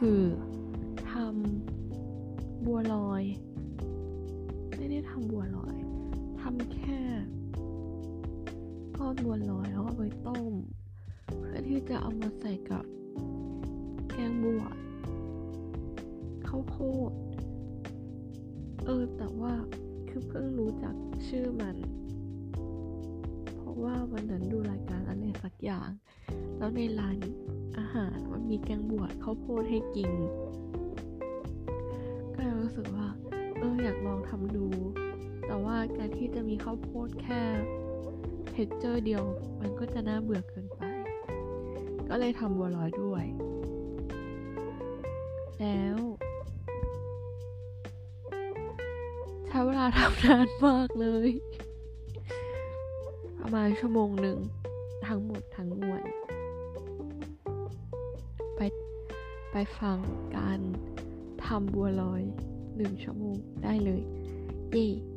คื เท็กเจอร์เดียวมันก็จะน่าเบื่อเกินไป ก็เลยทำบัวลอยด้วย แล้วใช้เวลาทำนานมากเลย ประมาณชั่วโมงหนึ่งทั้งหมดทั้งมวลไปไปฟังการทำบัวลอยหนึ่งชั่วโมงได้เลย เย่